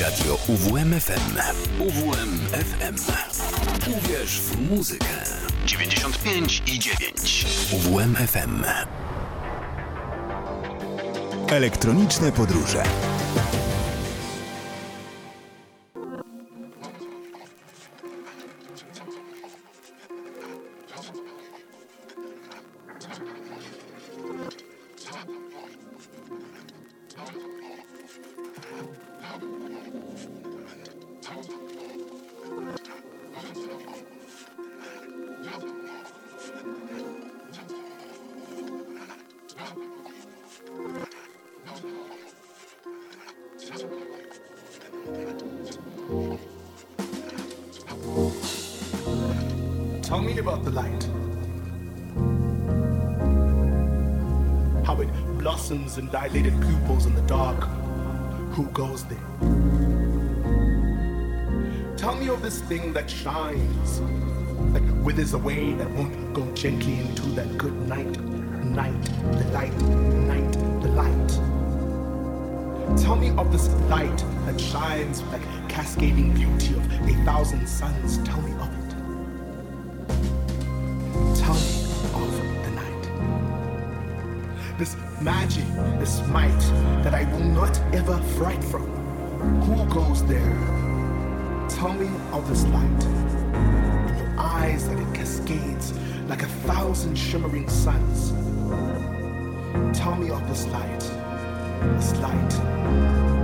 Radio UWMFM. UWMFM. Uwierz w muzykę. 95 i 9. UWMFM. Elektroniczne podróże. Gently into that good night, night, the light, night, the light. Tell me of this light that shines like cascading beauty of a thousand suns. Tell me of it. Tell me of the night. This magic, this might that I will not ever fright from. Who goes there? Tell me of this light. Eyes that it cascades like a thousand shimmering suns. Tell me of this light. This light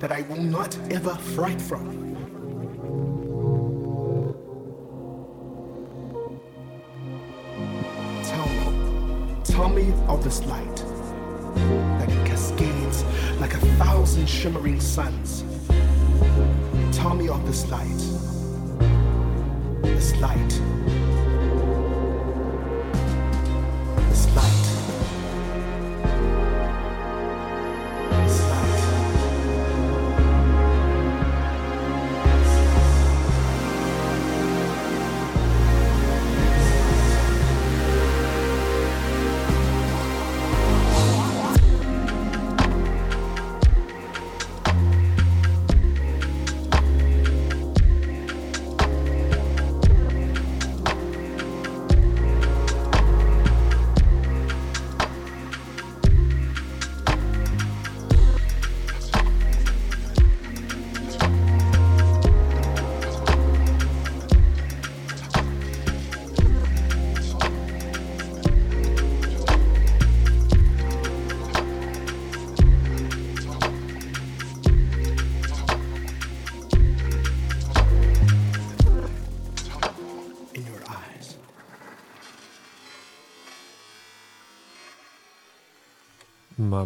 that I will not ever fright from. Tell me, tell me of this light that cascades like a thousand shimmering suns. Tell me of this light, this light,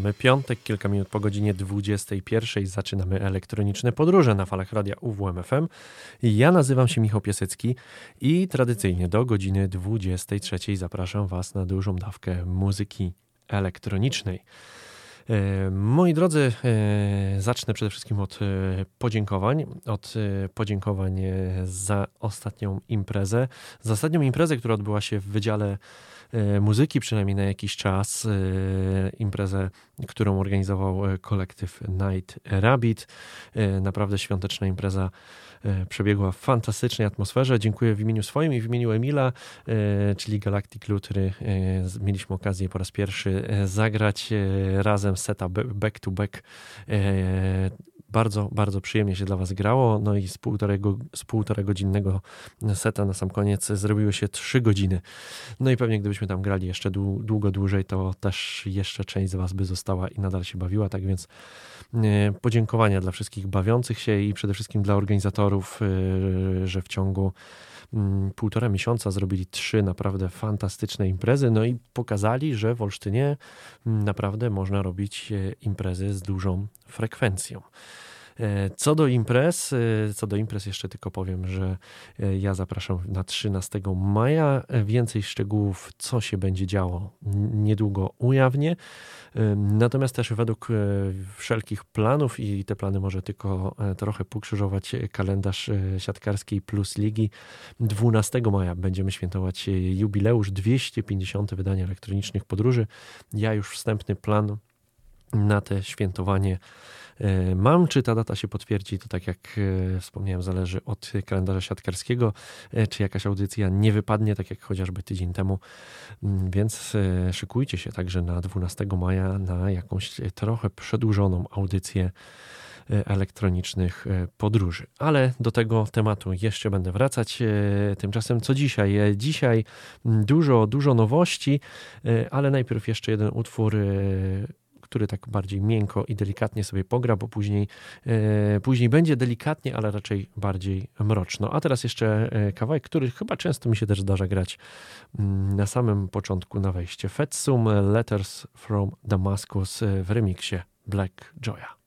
Mamy piątek, kilka minut po godzinie 21. Zaczynamy elektroniczne podróże na falach radia UWMFM. Ja nazywam się Michał Piasecki i tradycyjnie do godziny 23 zapraszam Was na dużą dawkę muzyki elektronicznej. E, moi drodzy, e, zacznę przede wszystkim od e, podziękowań. Od podziękowań za ostatnią imprezę. Za ostatnią imprezę, która odbyła się w Wydziale Muzyki, przynajmniej na jakiś czas. Imprezę, którą organizował kolektyw Night Rabbit. Naprawdę świąteczna impreza E, przebiegła w fantastycznej atmosferze. Dziękuję w imieniu swoim i w imieniu Emila, e, czyli Galactic Lu, który e, mieliśmy okazję po raz pierwszy zagrać razem seta back to back bardzo, bardzo przyjemnie się dla Was grało. No i z półtorego, z półtora godzinnego seta na sam koniec zrobiły się trzy godziny. No i pewnie gdybyśmy tam grali jeszcze długo dłużej, to też jeszcze część z Was by została i nadal się bawiła. Tak więc e, podziękowania dla wszystkich bawiących się i przede wszystkim dla organizatorów, e, że w ciągu mm, półtora miesiąca zrobili trzy naprawdę fantastyczne imprezy, no i pokazali, że w Olsztynie mm, naprawdę można robić e, imprezy z dużą frekwencją. E, co do imprez, e, co do imprez jeszcze tylko powiem, że e, ja zapraszam na 13 maja. Więcej szczegółów, co się będzie działo, niedługo ujawnię. Natomiast też według wszelkich planów i te plany może tylko trochę pokrzyżować kalendarz siatkarskiej Plus Ligi. 12 maja będziemy świętować jubileusz 250 wydania elektronicznych podróży. Ja już wstępny plan na te świętowanie mam. Czy ta data się potwierdzi, to tak jak e, wspomniałem, zależy od kalendarza siatkarskiego, e, czy jakaś audycja nie wypadnie, tak jak chociażby tydzień temu. Mm, więc szykujcie się także na 12 maja na jakąś trochę przedłużoną audycję elektronicznych podróży. Ale do tego tematu jeszcze będę wracać. Tymczasem co dzisiaj? Dzisiaj dużo, dużo nowości, ale najpierw jeszcze jeden utwór który tak bardziej miękko i delikatnie sobie pogra, bo później, e, później będzie delikatnie, ale raczej bardziej mroczno. A teraz jeszcze e, kawałek, który chyba często mi się też zdarza grać mm, na samym początku na wejście. Fetsum Letters from Damascus w remiksie Black Joya.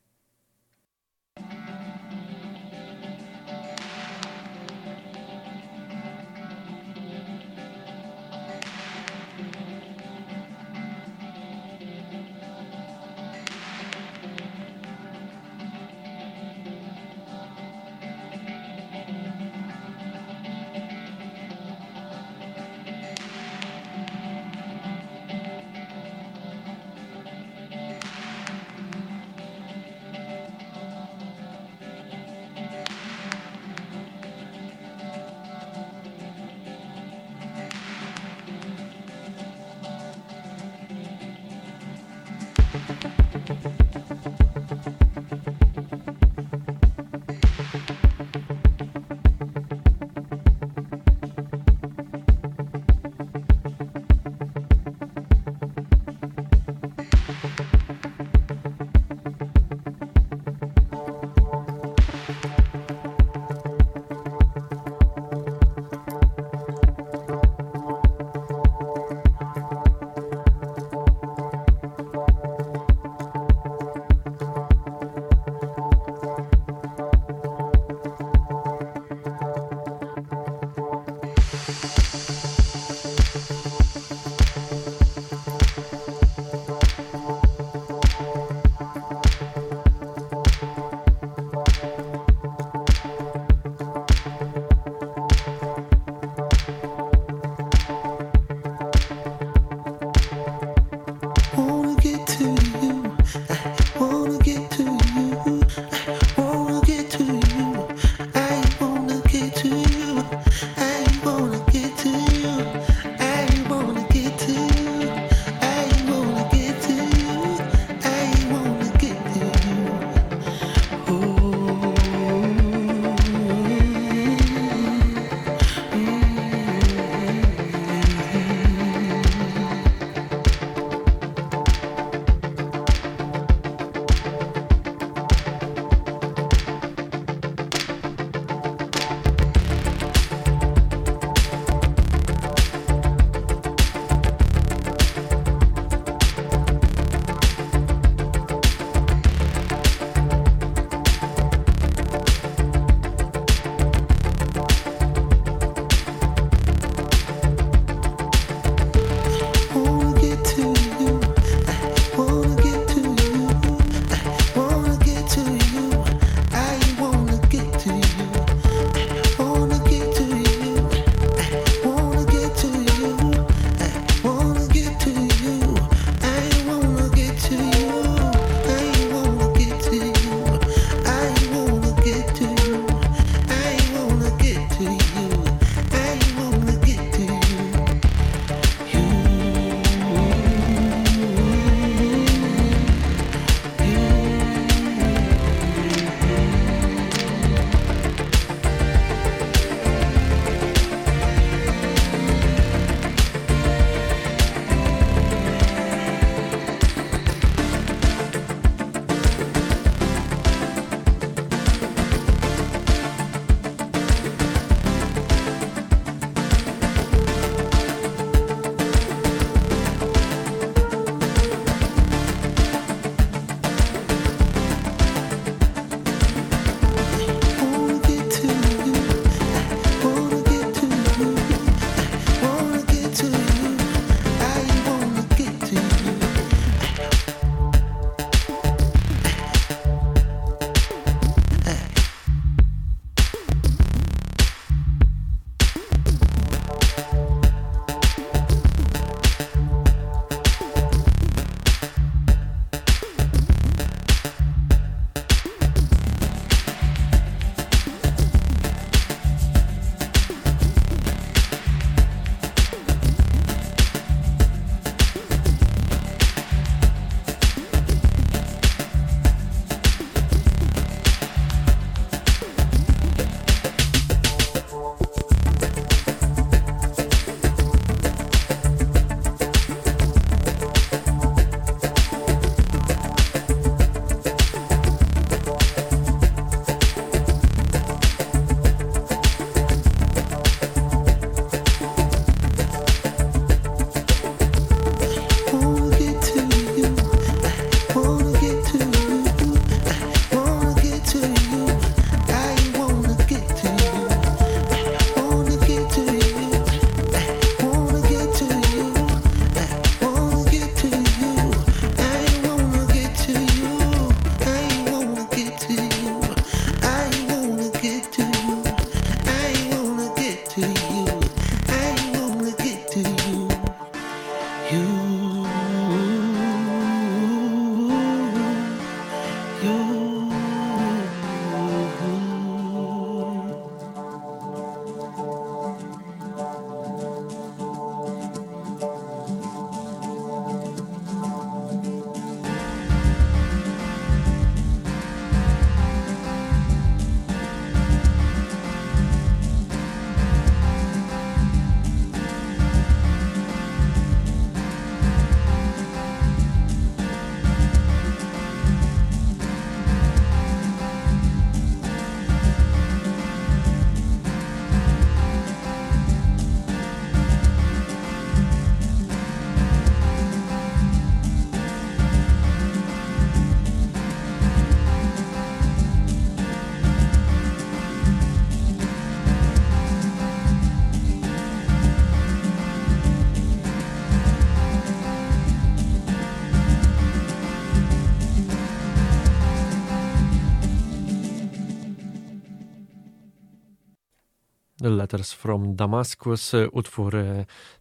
Letters from Damascus, utwór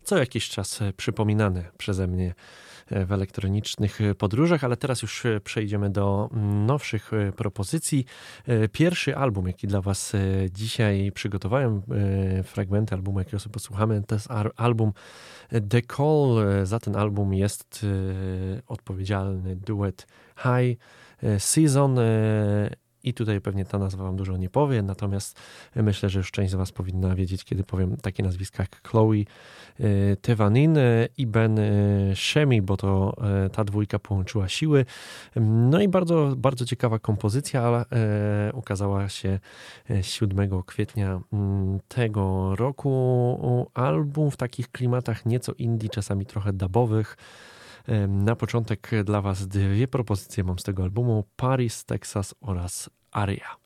co jakiś czas przypominany przeze mnie w elektronicznych podróżach, ale teraz już przejdziemy do nowszych propozycji. Pierwszy album, jaki dla Was dzisiaj przygotowałem, fragmenty albumu, jakiego sobie posłuchamy, to jest album The Call. Za ten album jest odpowiedzialny duet High Season i tutaj pewnie ta nazwa Wam dużo nie powie, natomiast myślę, że już część z Was powinna wiedzieć, kiedy powiem takie nazwiska jak Chloe y, Tevanin i Ben y, Shemi, bo to y, ta dwójka połączyła siły. No i bardzo, bardzo ciekawa kompozycja ukazała się 7 kwietnia mm, tego roku. Album w takich klimatach nieco indie, czasami trochę dubowych. Na początek dla Was dwie propozycje mam z tego albumu: Paris, Texas oraz Aria.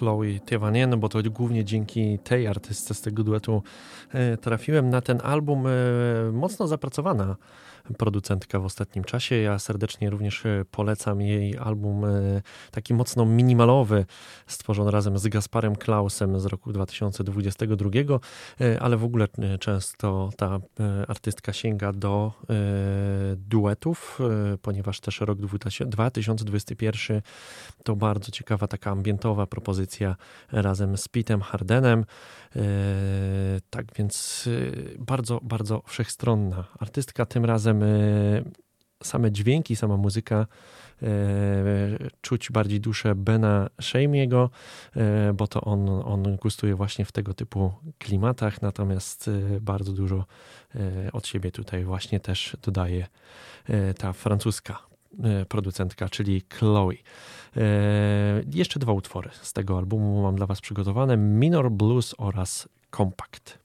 Chloe Tevanien, bo to głównie dzięki tej artystce z tego duetu e, trafiłem na ten album. E, mocno zapracowana producentka w ostatnim czasie. Ja serdecznie również e, polecam jej album taki mocno minimalowy, stworzony razem z Gasparem Klausem z roku 2022, ale w ogóle często ta artystka sięga do duetów, ponieważ też rok 2021 to bardzo ciekawa taka ambientowa propozycja razem z Pitem Hardenem. E, tak więc e, bardzo, bardzo wszechstronna artystka. Tym razem e, same dźwięki, sama muzyka czuć bardziej duszę Bena Shamiego, bo to on, on gustuje właśnie w tego typu klimatach, natomiast bardzo dużo od siebie tutaj właśnie też dodaje ta francuska producentka, czyli Chloe. E, jeszcze dwa utwory z tego albumu mam dla Was przygotowane: Minor Blues oraz Compact.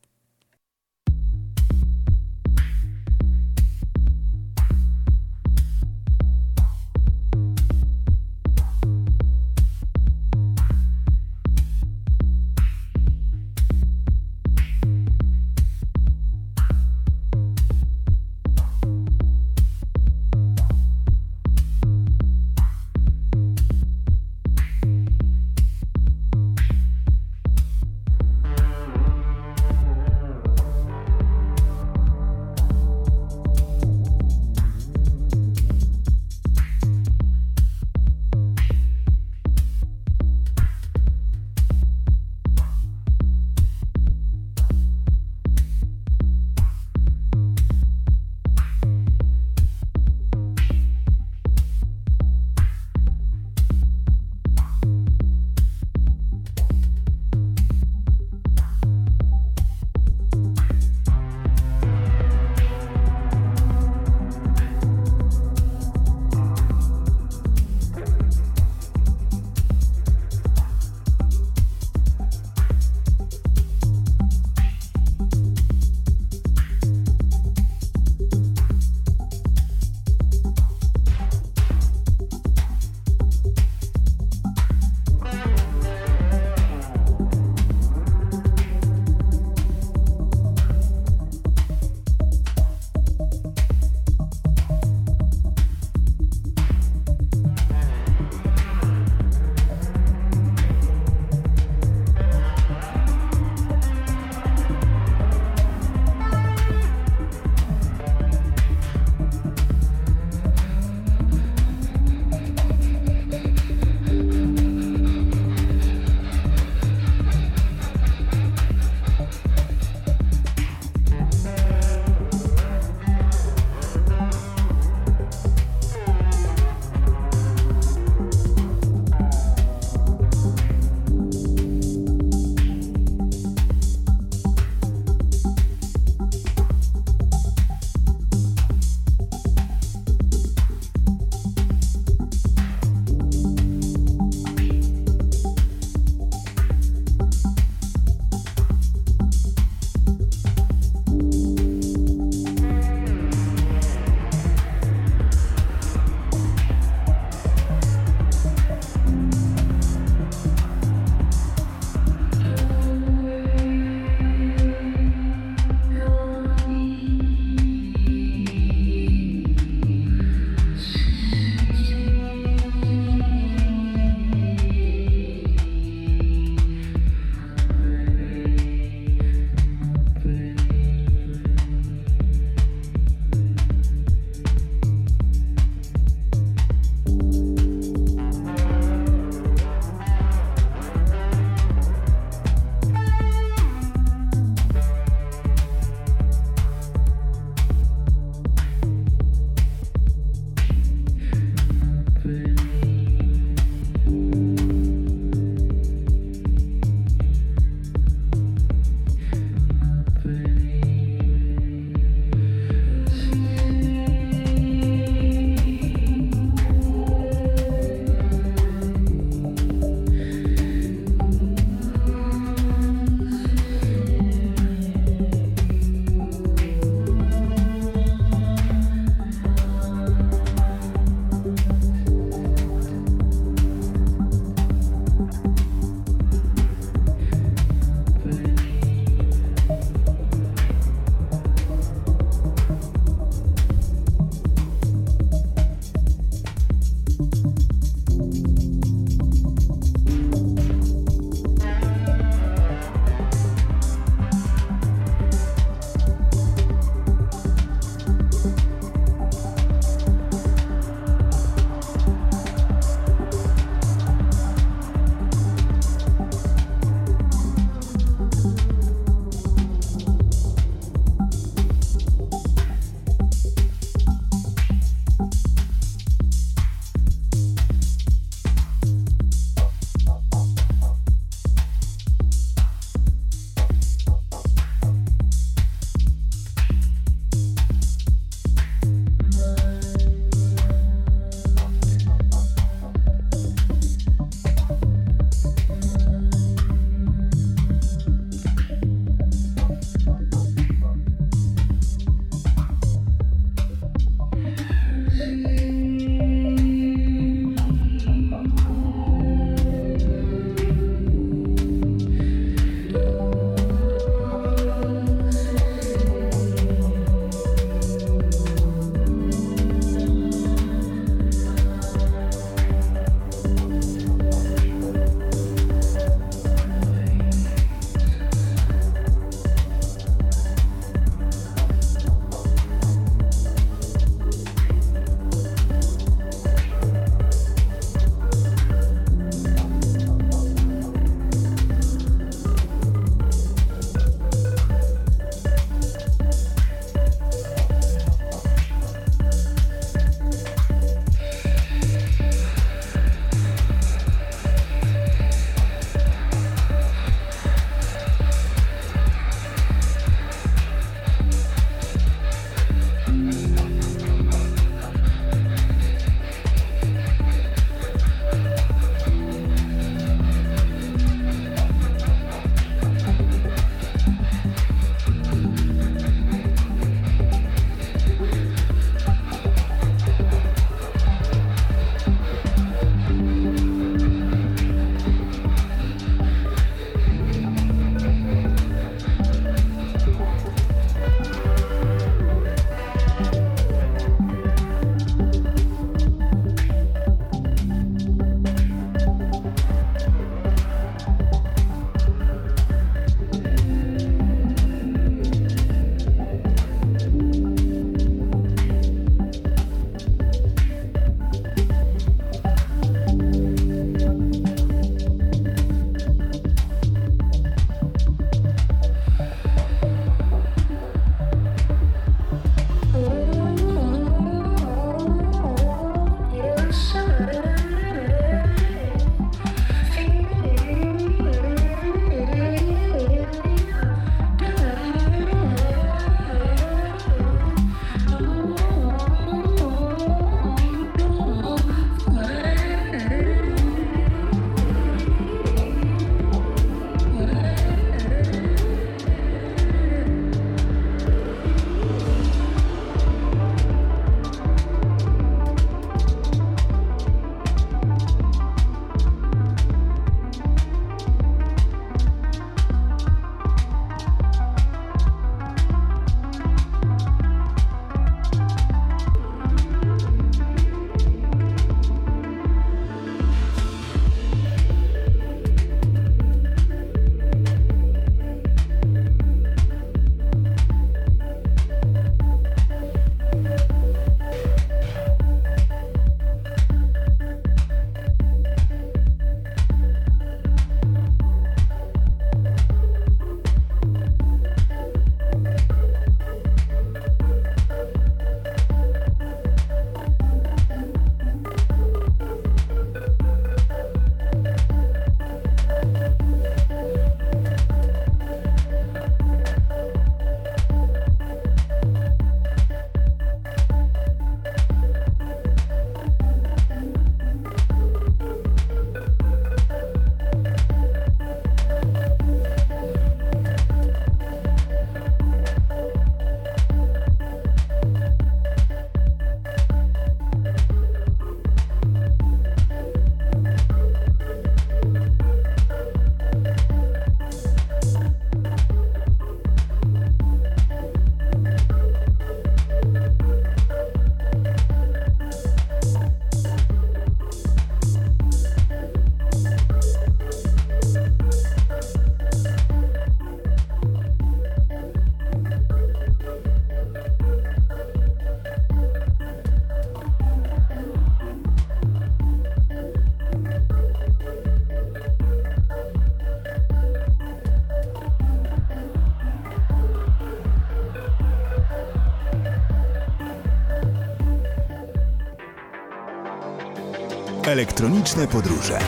Elektroniczne podróże.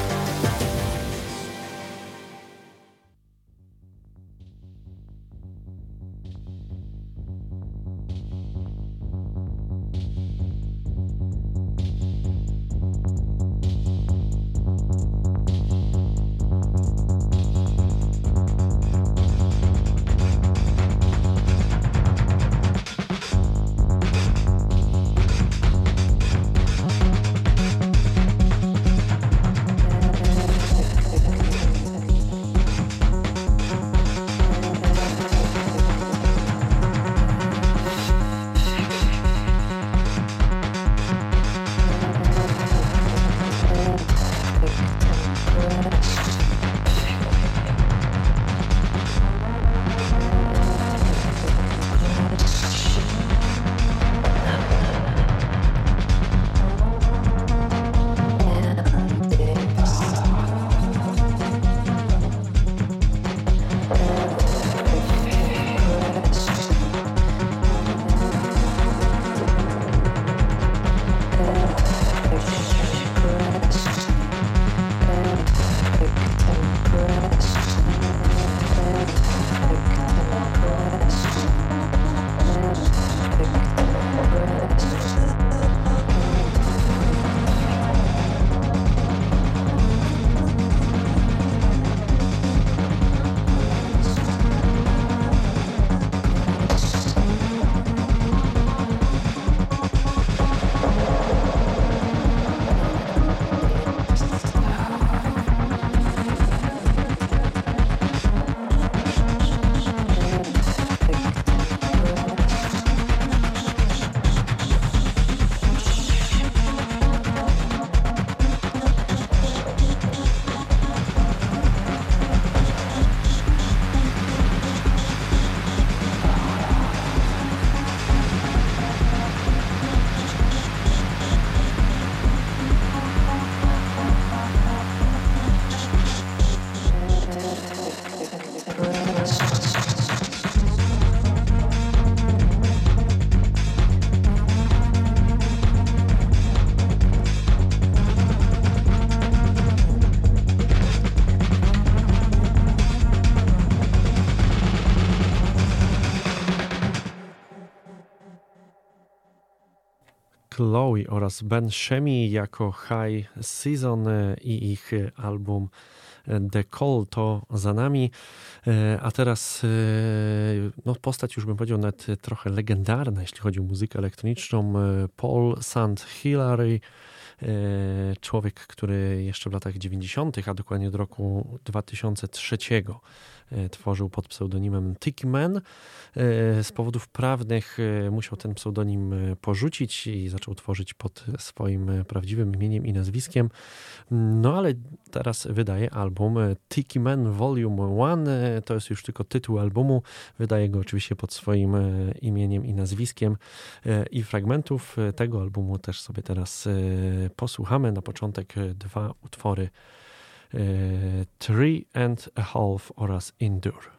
Chloe oraz Ben Shemi jako High Season e, i ich album e, The Call to za nami. E, a teraz no, postać już bym powiedział nawet trochę legendarna, jeśli chodzi o muzykę elektroniczną. Paul St. Hilary człowiek, który jeszcze w latach 90., a dokładnie od roku 2003 E, tworzył pod pseudonimem Tiki Man. E, z powodów prawnych e, musiał ten pseudonim porzucić i zaczął tworzyć pod swoim prawdziwym imieniem i nazwiskiem. No ale teraz wydaje album Tiki Man Volume 1. To jest już tylko tytuł albumu. Wydaje go oczywiście pod swoim imieniem i nazwiskiem. I fragmentów tego albumu też sobie teraz posłuchamy. Na początek dwa utwory Three and a Half oraz Endure.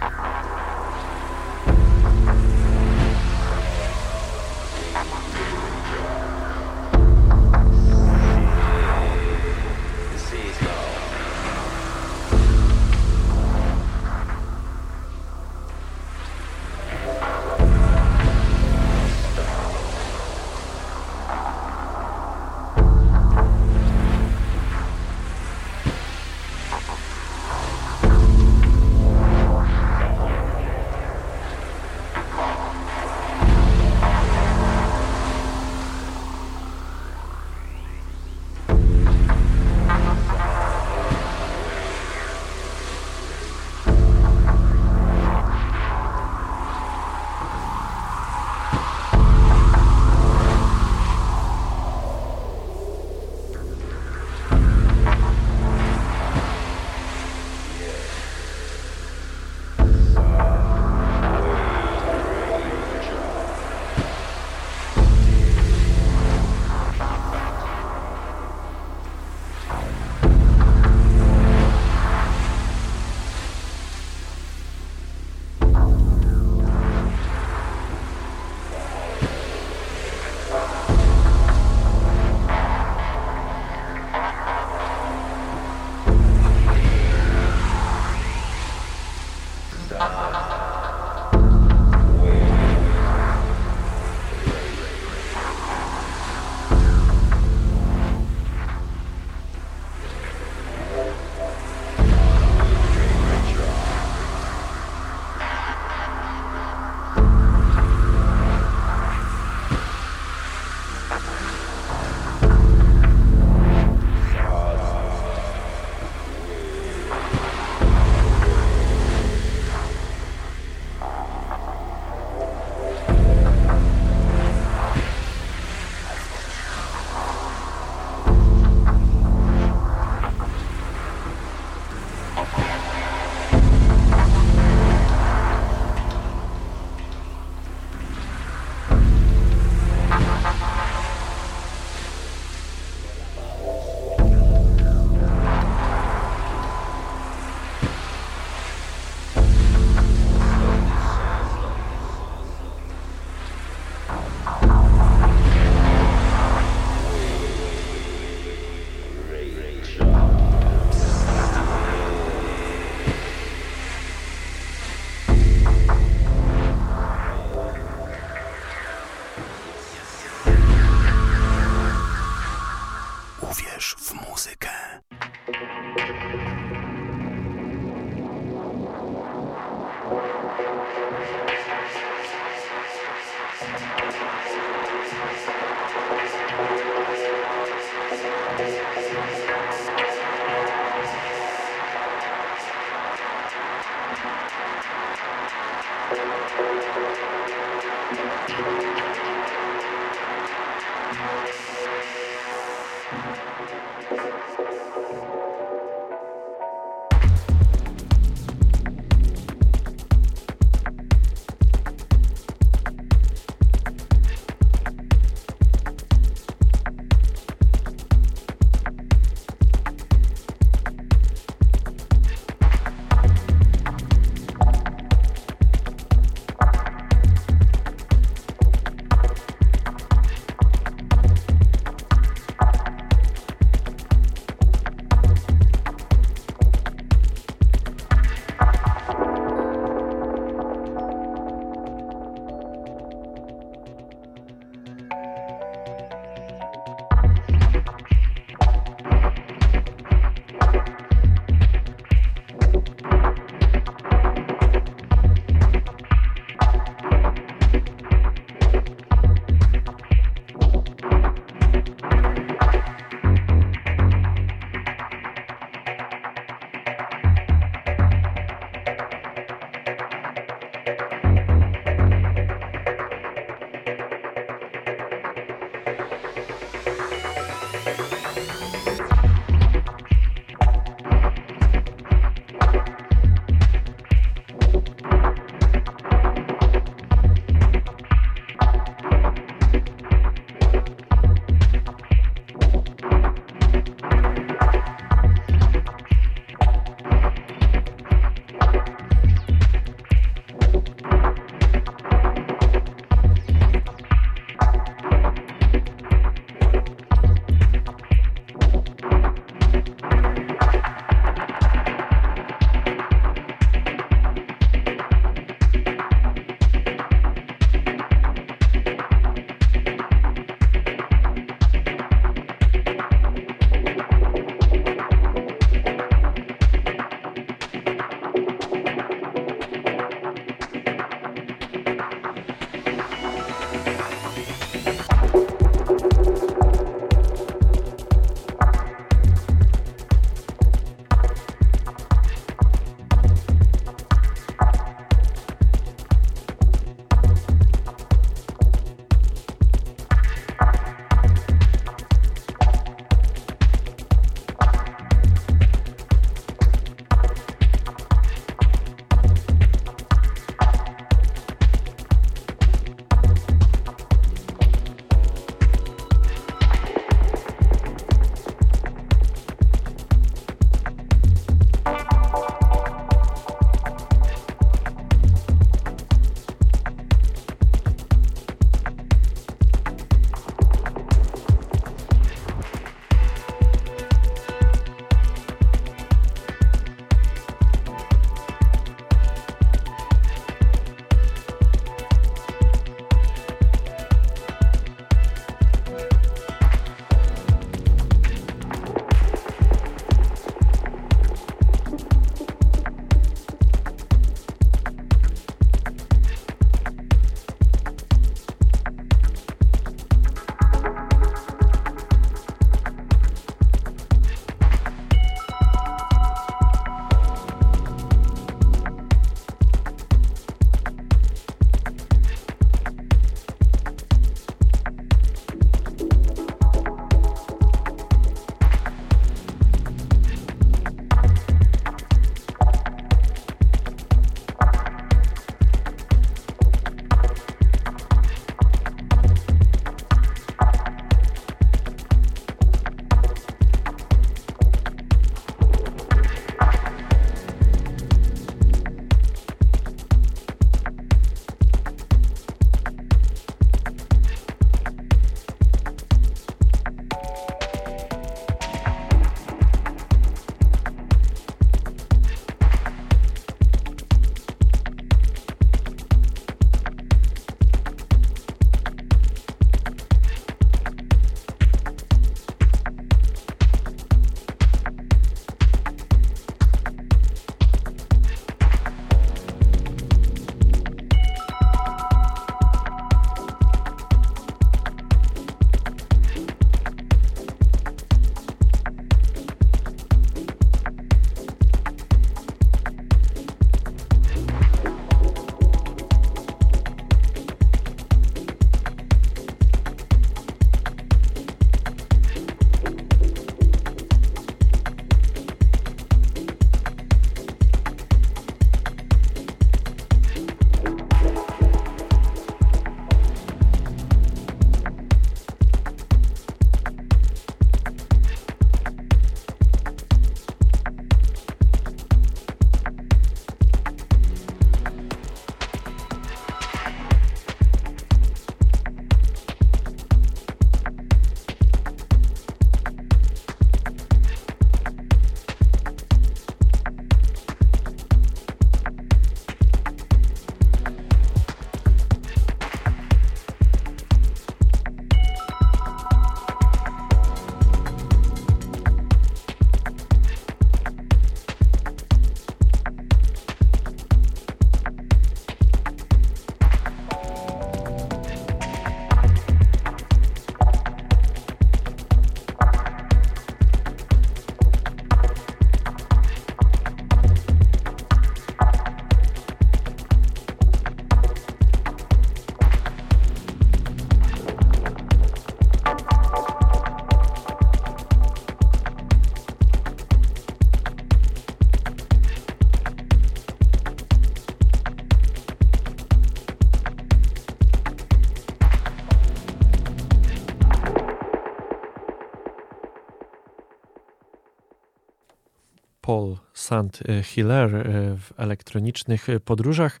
St. Hiller w elektronicznych podróżach.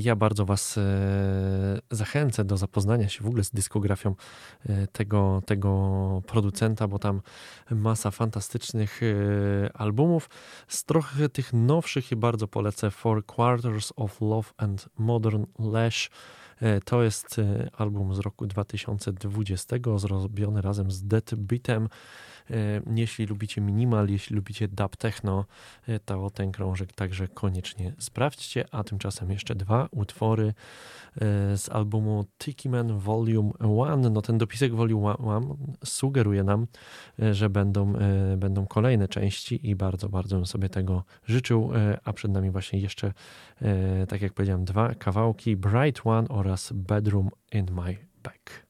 Ja bardzo Was zachęcę do zapoznania się w ogóle z dyskografią tego, tego producenta, bo tam masa fantastycznych albumów. Z trochę tych nowszych i bardzo polecę Four Quarters of Love and Modern Lash. To jest album z roku 2020, zrobiony razem z Dead Beatem. E, jeśli lubicie minimal, jeśli lubicie dub techno, e, to ten krążek także koniecznie sprawdźcie. A tymczasem jeszcze dwa utwory e, z albumu Tiki Man Volume 1. No ten dopisek Volume 1 sugeruje nam, że będą, będą kolejne części i bardzo, bardzo bym sobie tego życzył. A przed nami właśnie jeszcze, tak jak powiedziałem, dwa kawałki Bright One oraz Bedroom in My Back.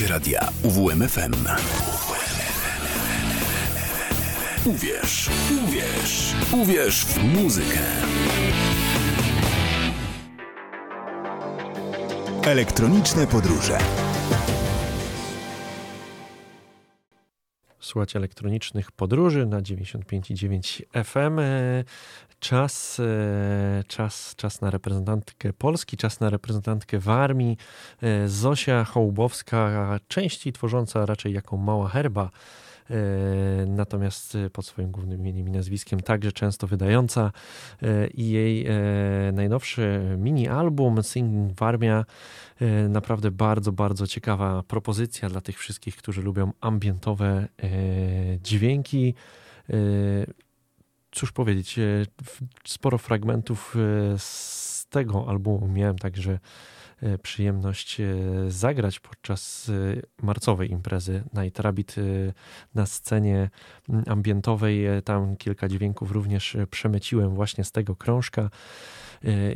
Słuchacie radia UWMFM. Uwierz, uwierz, uwierz w muzykę. Elektroniczne podróże. Słuchać elektronicznych podróży na 95,9 FM. Czas, e, czas, czas na reprezentantkę Polski, czas na reprezentantkę w armii. E, Zosia Hołubowska, częściej tworząca raczej jako mała herba E, natomiast pod swoim głównym imieniem i nazwiskiem także często wydająca i jej najnowszy mini album Singing Warmia naprawdę bardzo, bardzo ciekawa propozycja dla tych wszystkich, którzy lubią ambientowe dźwięki. Cóż powiedzieć, sporo fragmentów z tego albumu miałem także E, przyjemność e, zagrać podczas e, marcowej imprezy Night Rabbit na scenie ambientowej. Tam kilka dźwięków również przemyciłem właśnie z tego krążka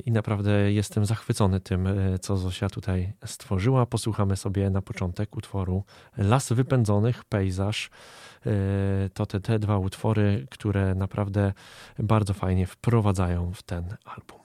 i naprawdę jestem zachwycony tym, co Zosia tutaj stworzyła. Posłuchamy sobie na początek utworu Las Wypędzonych, Pejzaż. To te, te dwa utwory, które naprawdę bardzo fajnie wprowadzają w ten album.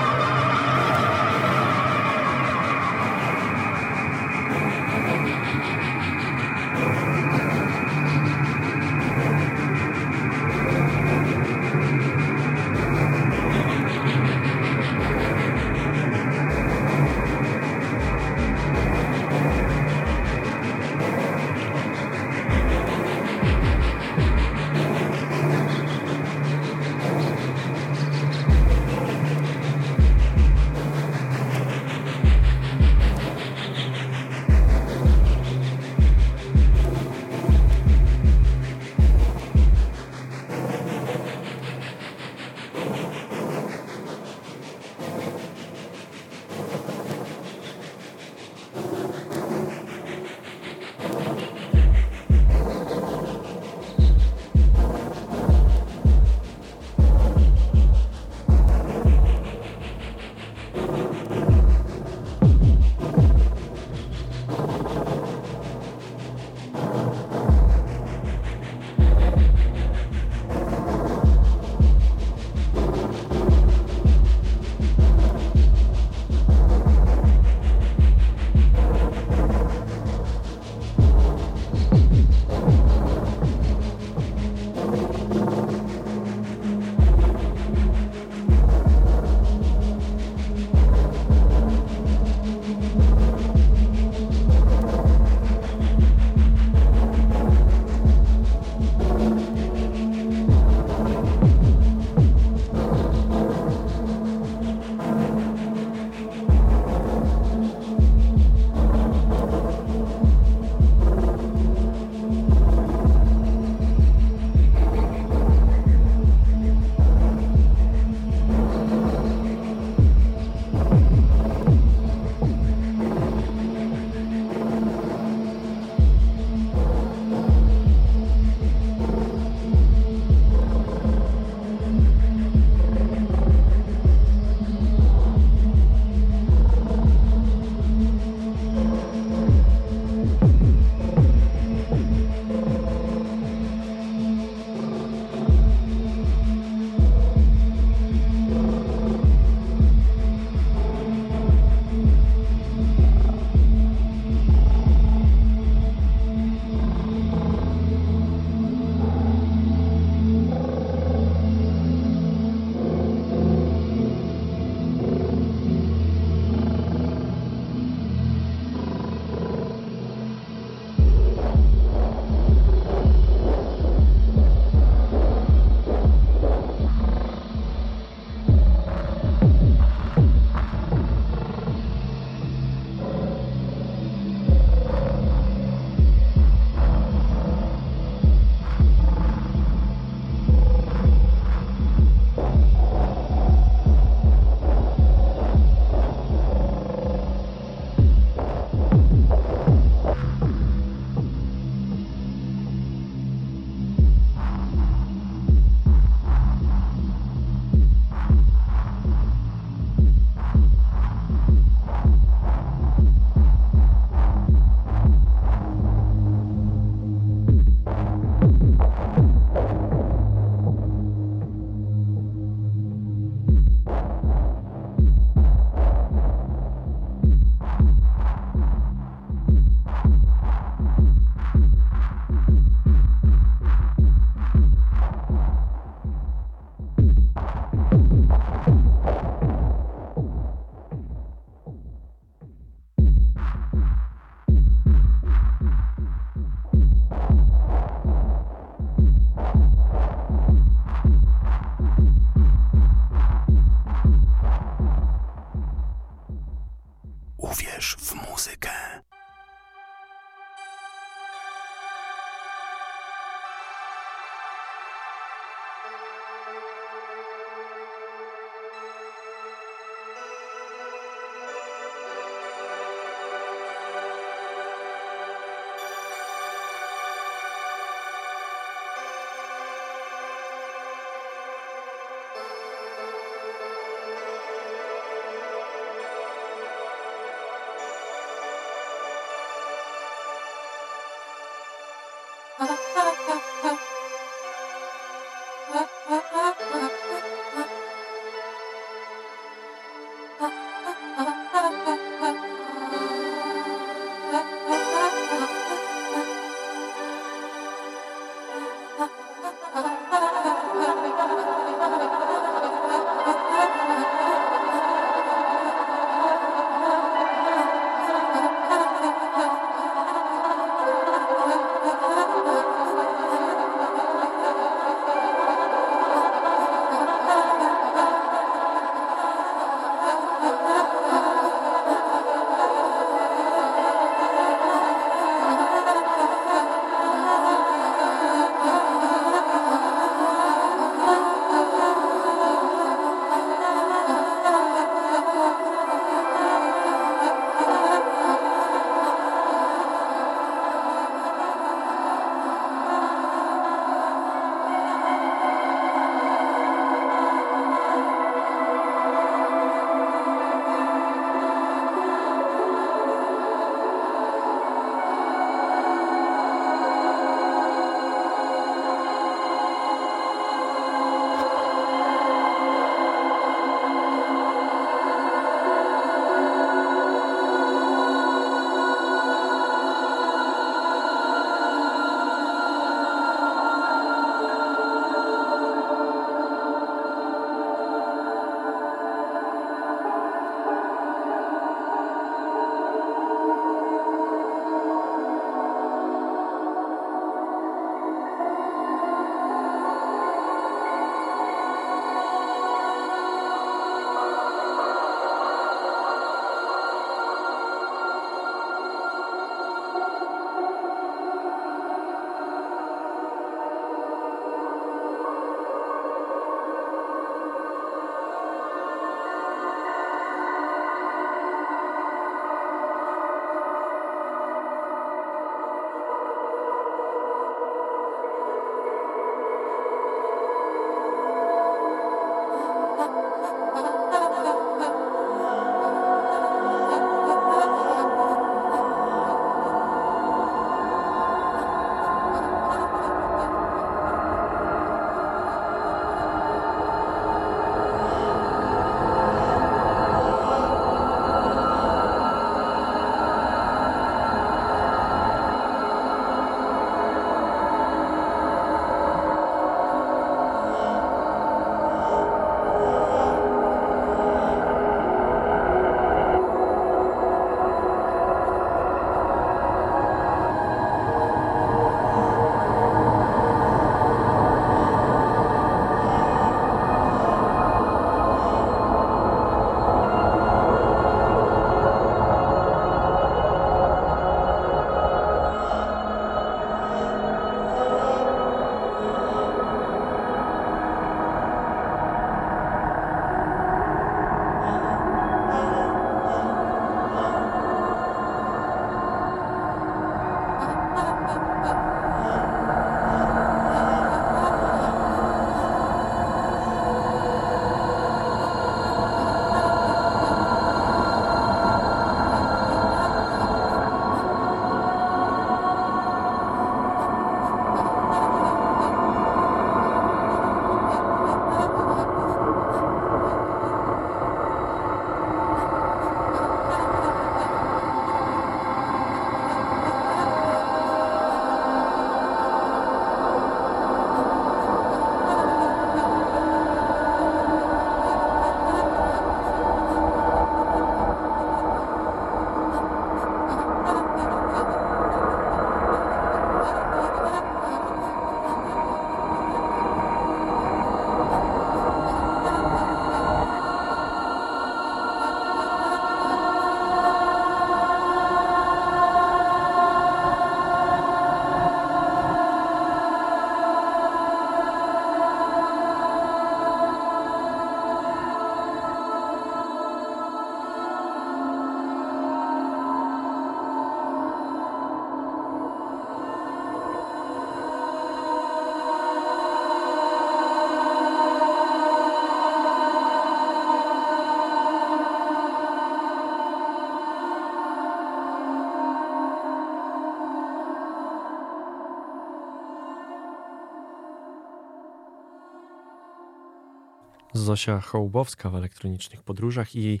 Zosia Hołbowska w elektronicznych podróżach i jej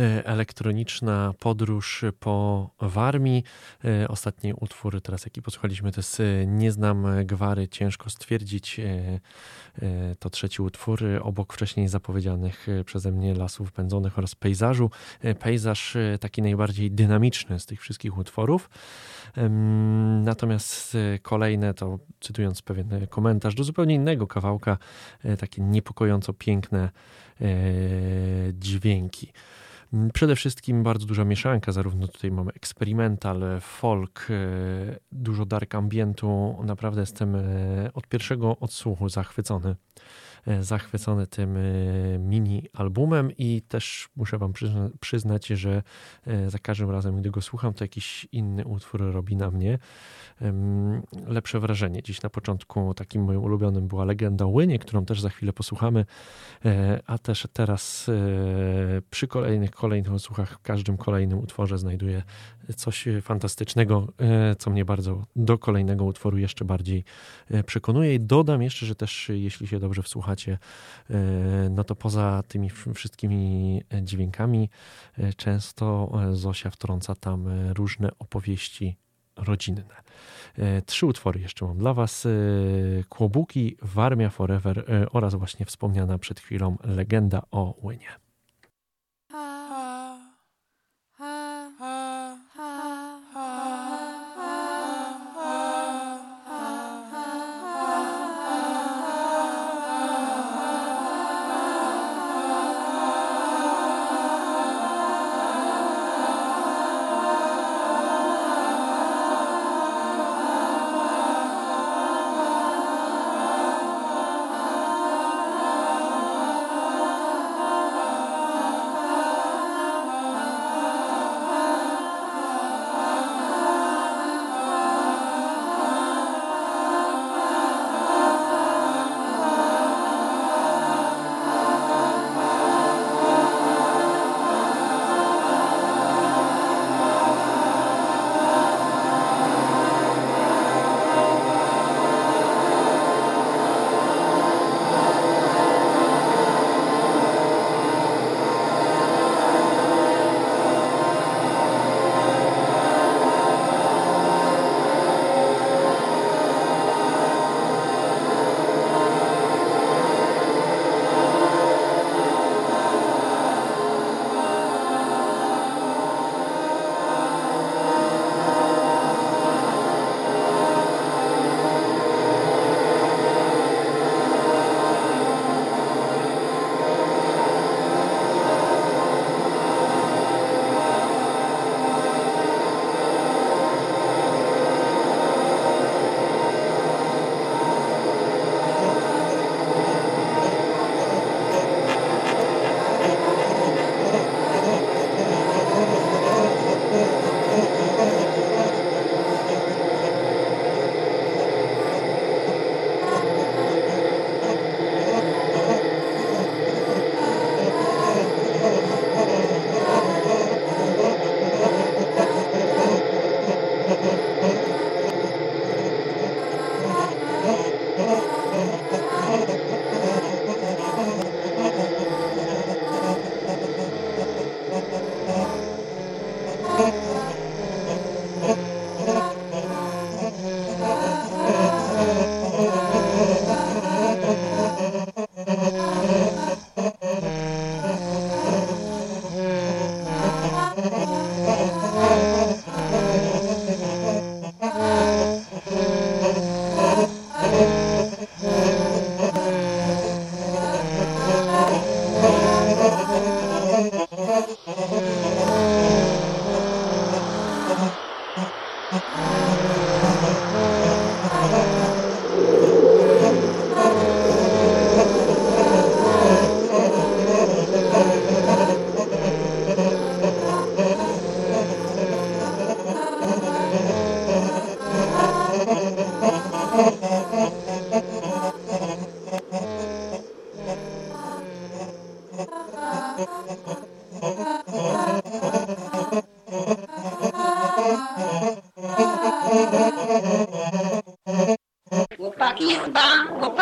e, elektroniczna podróż po Warmii. E, ostatni utwór, teraz jaki posłuchaliśmy, to jest e, Nie znam gwary, ciężko stwierdzić. To trzeci utwór obok wcześniej zapowiedzianych przeze mnie Lasów Pędzonych oraz Pejzażu. Pejzaż taki najbardziej dynamiczny z tych wszystkich utworów. Natomiast kolejne to, cytując pewien komentarz do zupełnie innego kawałka, takie niepokojąco piękne e, dźwięki. Przede wszystkim bardzo duża mieszanka, zarówno tutaj mamy eksperymental, folk, e, dużo dark ambientu. Naprawdę jestem e, od pierwszego odsłuchu zachwycony E, zachwycony tym e, mini albumem i też muszę wam przyznać, że e, za każdym razem, gdy go słucham, to jakiś inny utwór robi na mnie lepsze wrażenie. Dziś na początku takim moim ulubionym była Legenda Łynie, którą też za chwilę posłuchamy, a też teraz przy kolejnych, kolejnych odsłuchach, w każdym kolejnym utworze znajduję coś fantastycznego, co mnie bardzo do kolejnego utworu jeszcze bardziej przekonuje i dodam jeszcze, że też jeśli się dobrze wsłucha słuchacie, e, no to poza tymi wszystkimi dźwiękami e, często e, Zosia wtrąca tam różne opowieści rodzinne. Trzy utwory jeszcze mam dla Was. Kłobuki, Warmia Forever oraz właśnie wspomniana przed chwilą legenda o Łynie.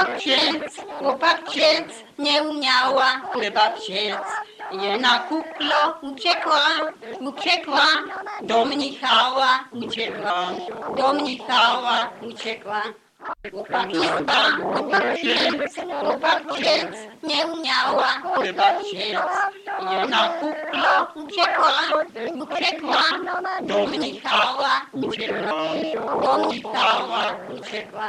Chłopak księdz, księdz, nie umiała chleba piec. Jena kuklo uciekła, uciekła, do Michała uciekła, do Michała uciekła. Chłopak chyba, chłopak nie umiała chleba piec. Jena kuklo uciekła, uciekła, do Michała uciekła, do Michała uciekła.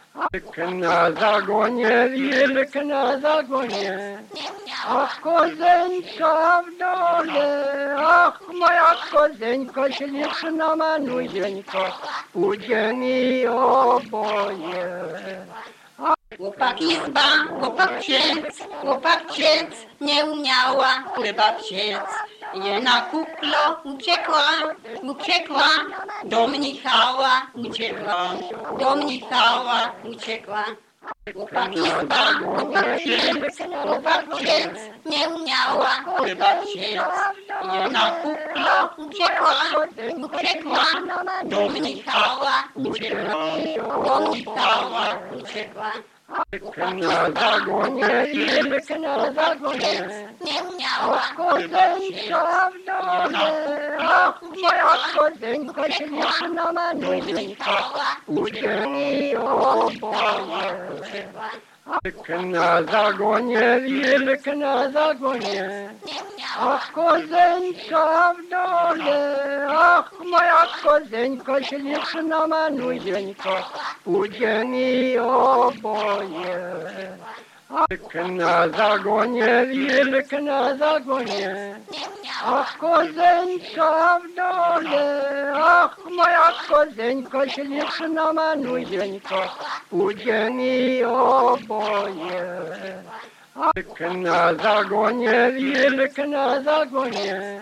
oboje. Na zagonie, wilk na zagonie, ach, kozenka w dole, ach, moja kozenka śliczna manuśka, uciekli oboje. Chłopak izba, chłopak księdz, chłopak księdz, nie umiała chleba piec. Jena kuklo uciekła, uciekła, do Michała uciekła, do Michała uciekła. Chłopak izba, chłopak księdz, chłopak księdz, nie umiała chleba piec. Jena kuklo uciekła, uciekła, do Michała uciekła, do Michała uciekła. Na zagonie, wilk na zagonie, Nie umiała kozenka w dole, ach, moja kozenka Na zagonie, wilk na zagonie, ach, kozenka w dole, ach, moja kozenka śliczna manuśka, uciekli oboje. Na zagonie, wilk na zagonie, ach, kozenka w dole, ach, moja kozenka śliczna manuśka, uciekli oboje. Na zagonie, wilk na zagonie,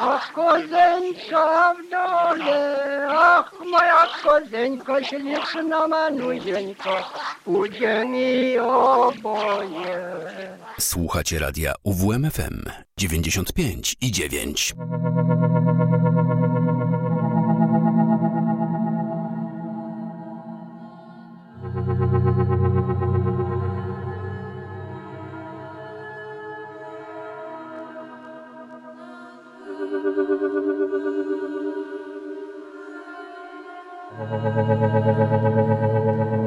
ach, kozenka w dole, ach, moja kozenka śliczna manuśka, uciekli oboje. Słuchacie radia UWMFM 95 i 9. Thank you.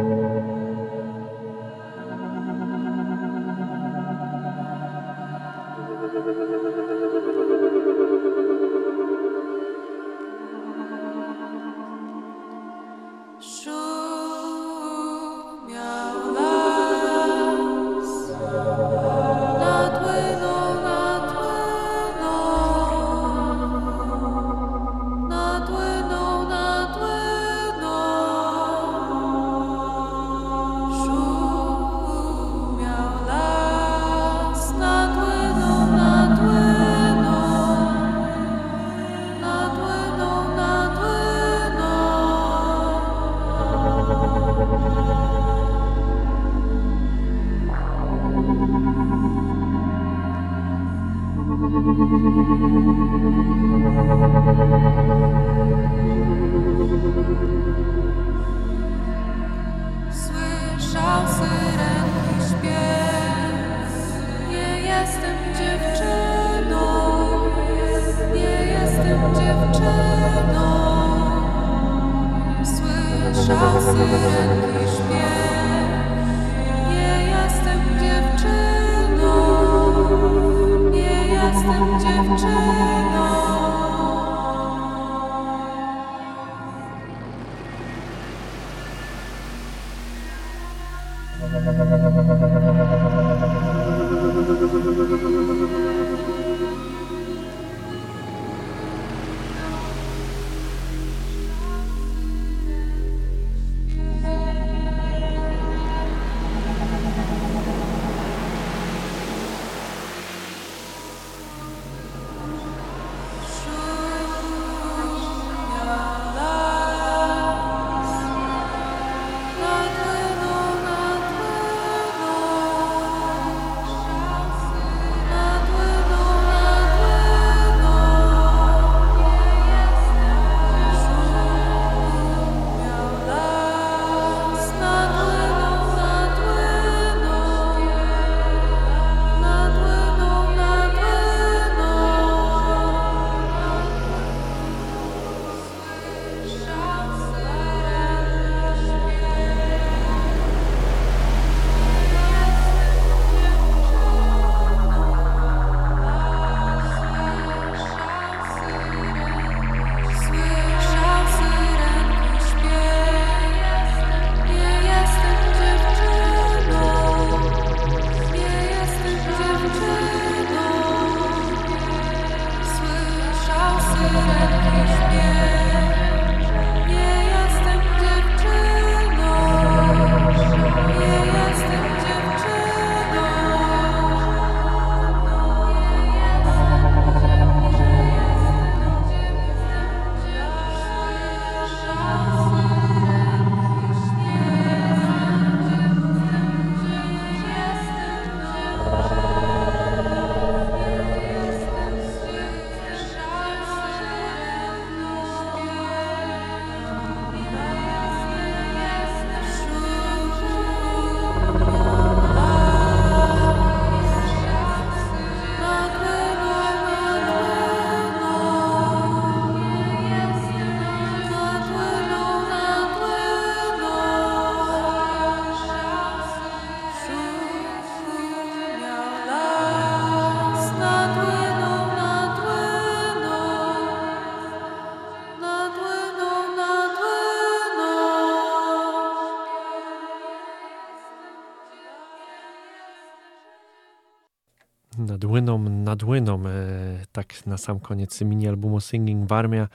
Łyną, nad. E, tak na sam koniec mini albumu Singing Warmia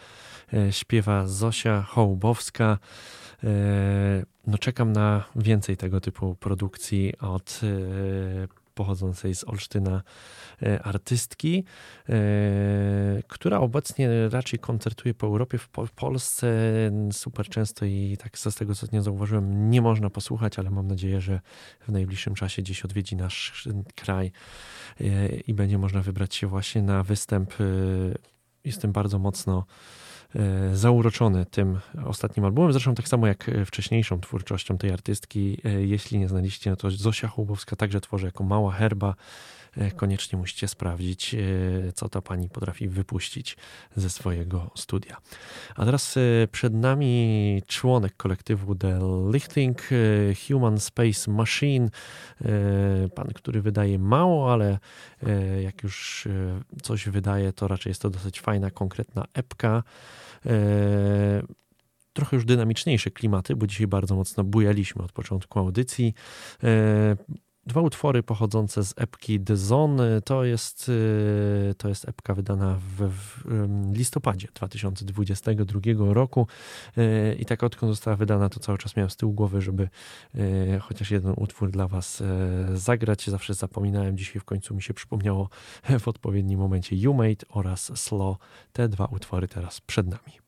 e, śpiewa Zosia Hołbowska. E, no czekam na więcej tego typu produkcji od pochodzącej z Olsztyna e, artystki, e, która obecnie raczej koncertuje po Europie, w Polsce super często i tak z tego co nie zauważyłem, nie można posłuchać, ale mam nadzieję, że w najbliższym czasie gdzieś odwiedzi nasz kraj e, i będzie można wybrać się właśnie na występ. Jestem bardzo mocno zauroczony tym ostatnim albumem, zresztą tak samo jak e, wcześniejszą twórczością tej artystki. E, jeśli nie znaliście, no to Zosia Hołbowska także tworzy jako mała herba E, koniecznie musicie sprawdzić, e, co ta pani potrafi wypuścić ze swojego studia. A teraz e, przed nami członek kolektywu The Lichting Human Space Machine. Pan, który wydaje mało, ale jak już coś wydaje, to raczej jest to dosyć fajna, konkretna epka trochę już dynamiczniejsze klimaty, bo dzisiaj bardzo mocno bujaliśmy od początku audycji dwa utwory pochodzące z epki The Zone. To jest, y, to jest epka wydana w, w listopadzie 2022 roku y, i tak odkąd została wydana, to cały czas miałem z tyłu głowy, żeby y, chociaż jeden utwór dla was zagrać. Zawsze zapominałem, dzisiaj w końcu mi się przypomniało w odpowiednim momencie You Made oraz Slow. Te dwa utwory teraz przed nami.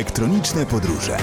Elektroniczne podróże.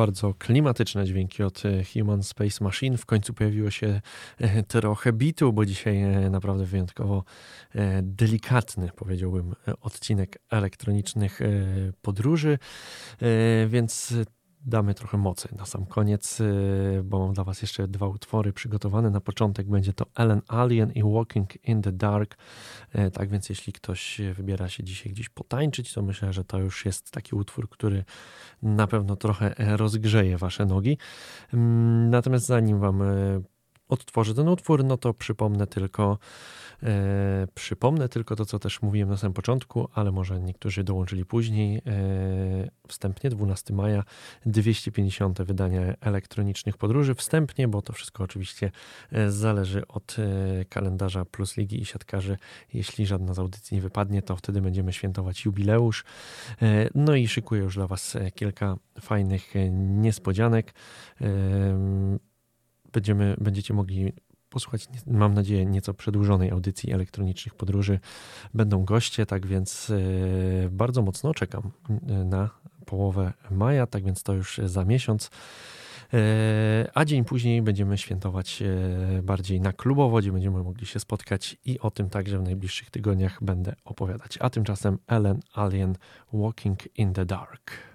Bardzo klimatyczne dźwięki od e, Human Space Machine. W końcu pojawiło się e, trochę bitu, bo dzisiaj e, naprawdę wyjątkowo delikatny, powiedziałbym, odcinek elektronicznych podróży, więc damy trochę mocy na sam koniec, bo mam dla Was jeszcze dwa utwory przygotowane. Na początek będzie to Ellen Alien i Walking in the Dark. Tak więc, jeśli ktoś wybiera się dzisiaj gdzieś potańczyć, to myślę, że to już jest taki utwór, który na pewno trochę rozgrzeje Wasze nogi. Mm, natomiast zanim Wam y, odtworzę ten utwór, no to przypomnę tylko, E, przypomnę tylko to, co też mówiłem na samym początku, ale może niektórzy dołączyli później. E, wstępnie 12 maja 250. wydanie elektronicznych podróży. Wstępnie, bo to wszystko oczywiście e, zależy od kalendarza Plus Ligi i siatkarzy. Jeśli żadna z audycji nie wypadnie, to wtedy będziemy świętować jubileusz. No i szykuję już dla Was kilka fajnych niespodzianek. Będziemy, będziecie mogli posłuchać, mam nadzieję, nieco przedłużonej audycji elektronicznych podróży. Będą goście, tak więc e, bardzo mocno czekam e, na połowę maja, tak więc to już za miesiąc. E, a dzień później będziemy świętować bardziej na klubowo, gdzie będziemy mogli się spotkać i o tym także w najbliższych tygodniach będę opowiadać. A tymczasem Ellen Alien Walking in the Dark.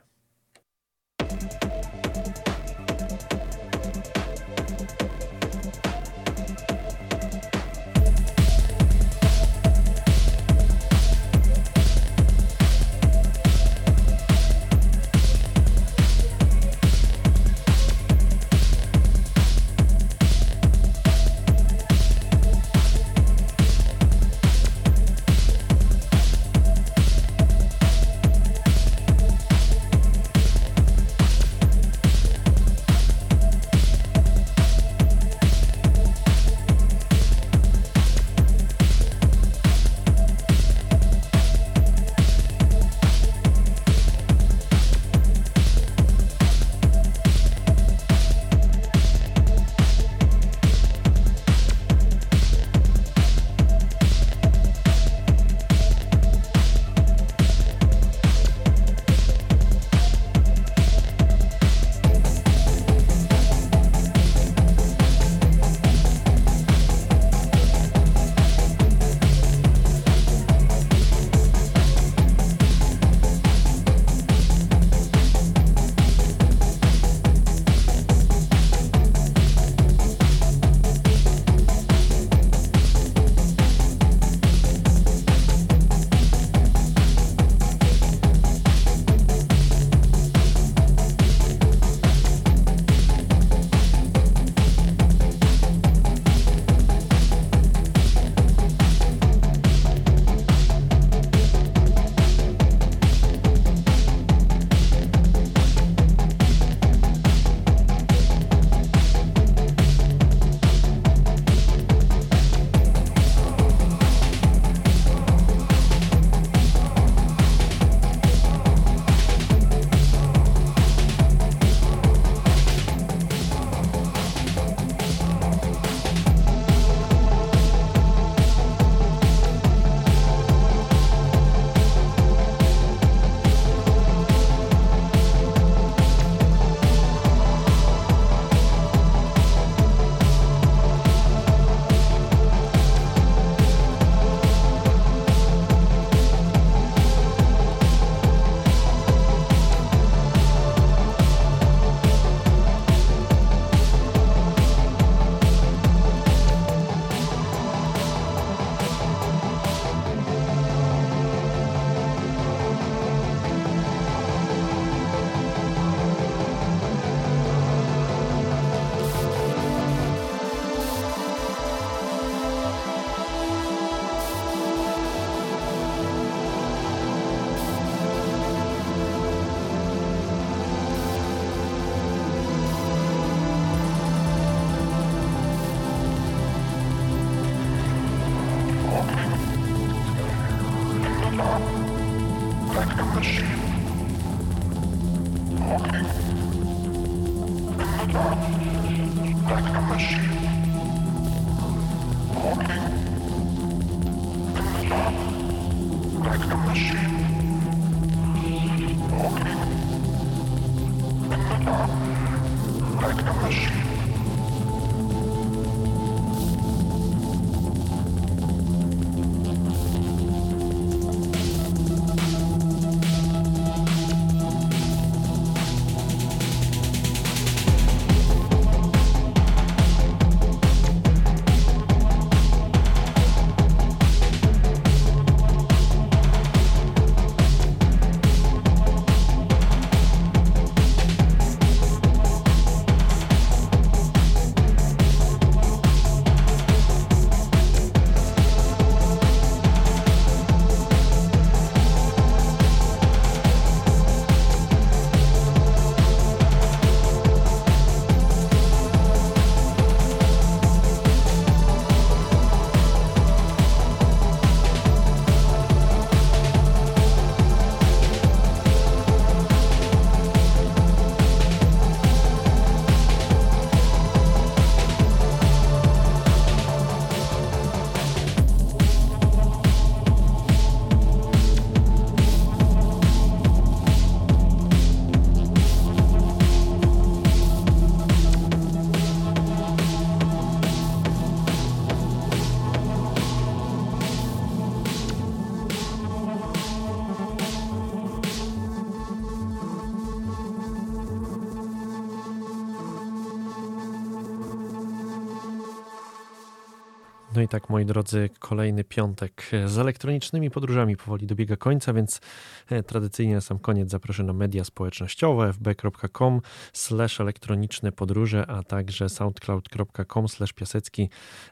I tak, moi drodzy, kolejny piątek z elektronicznymi podróżami powoli dobiega końca, więc e, tradycyjnie na sam koniec zapraszam na media społecznościowe fb.com slash elektroniczne podróże, a także soundcloud.com slash piasecki.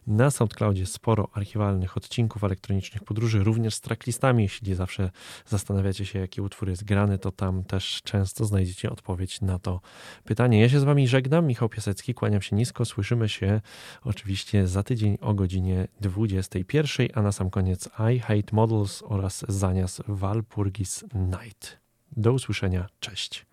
Na SoundCloudzie sporo archiwalnych odcinków elektronicznych podróży, również z tracklistami. Jeśli zawsze zastanawiacie się, jaki utwór jest grany, to tam też często znajdziecie odpowiedź na to pytanie. Ja się z wami żegnam, Michał Piasecki, kłaniam się nisko, słyszymy się oczywiście za tydzień o godzinie 21, a na sam koniec I Hate Models oraz Zanias Walpurgis Night. Do usłyszenia, cześć.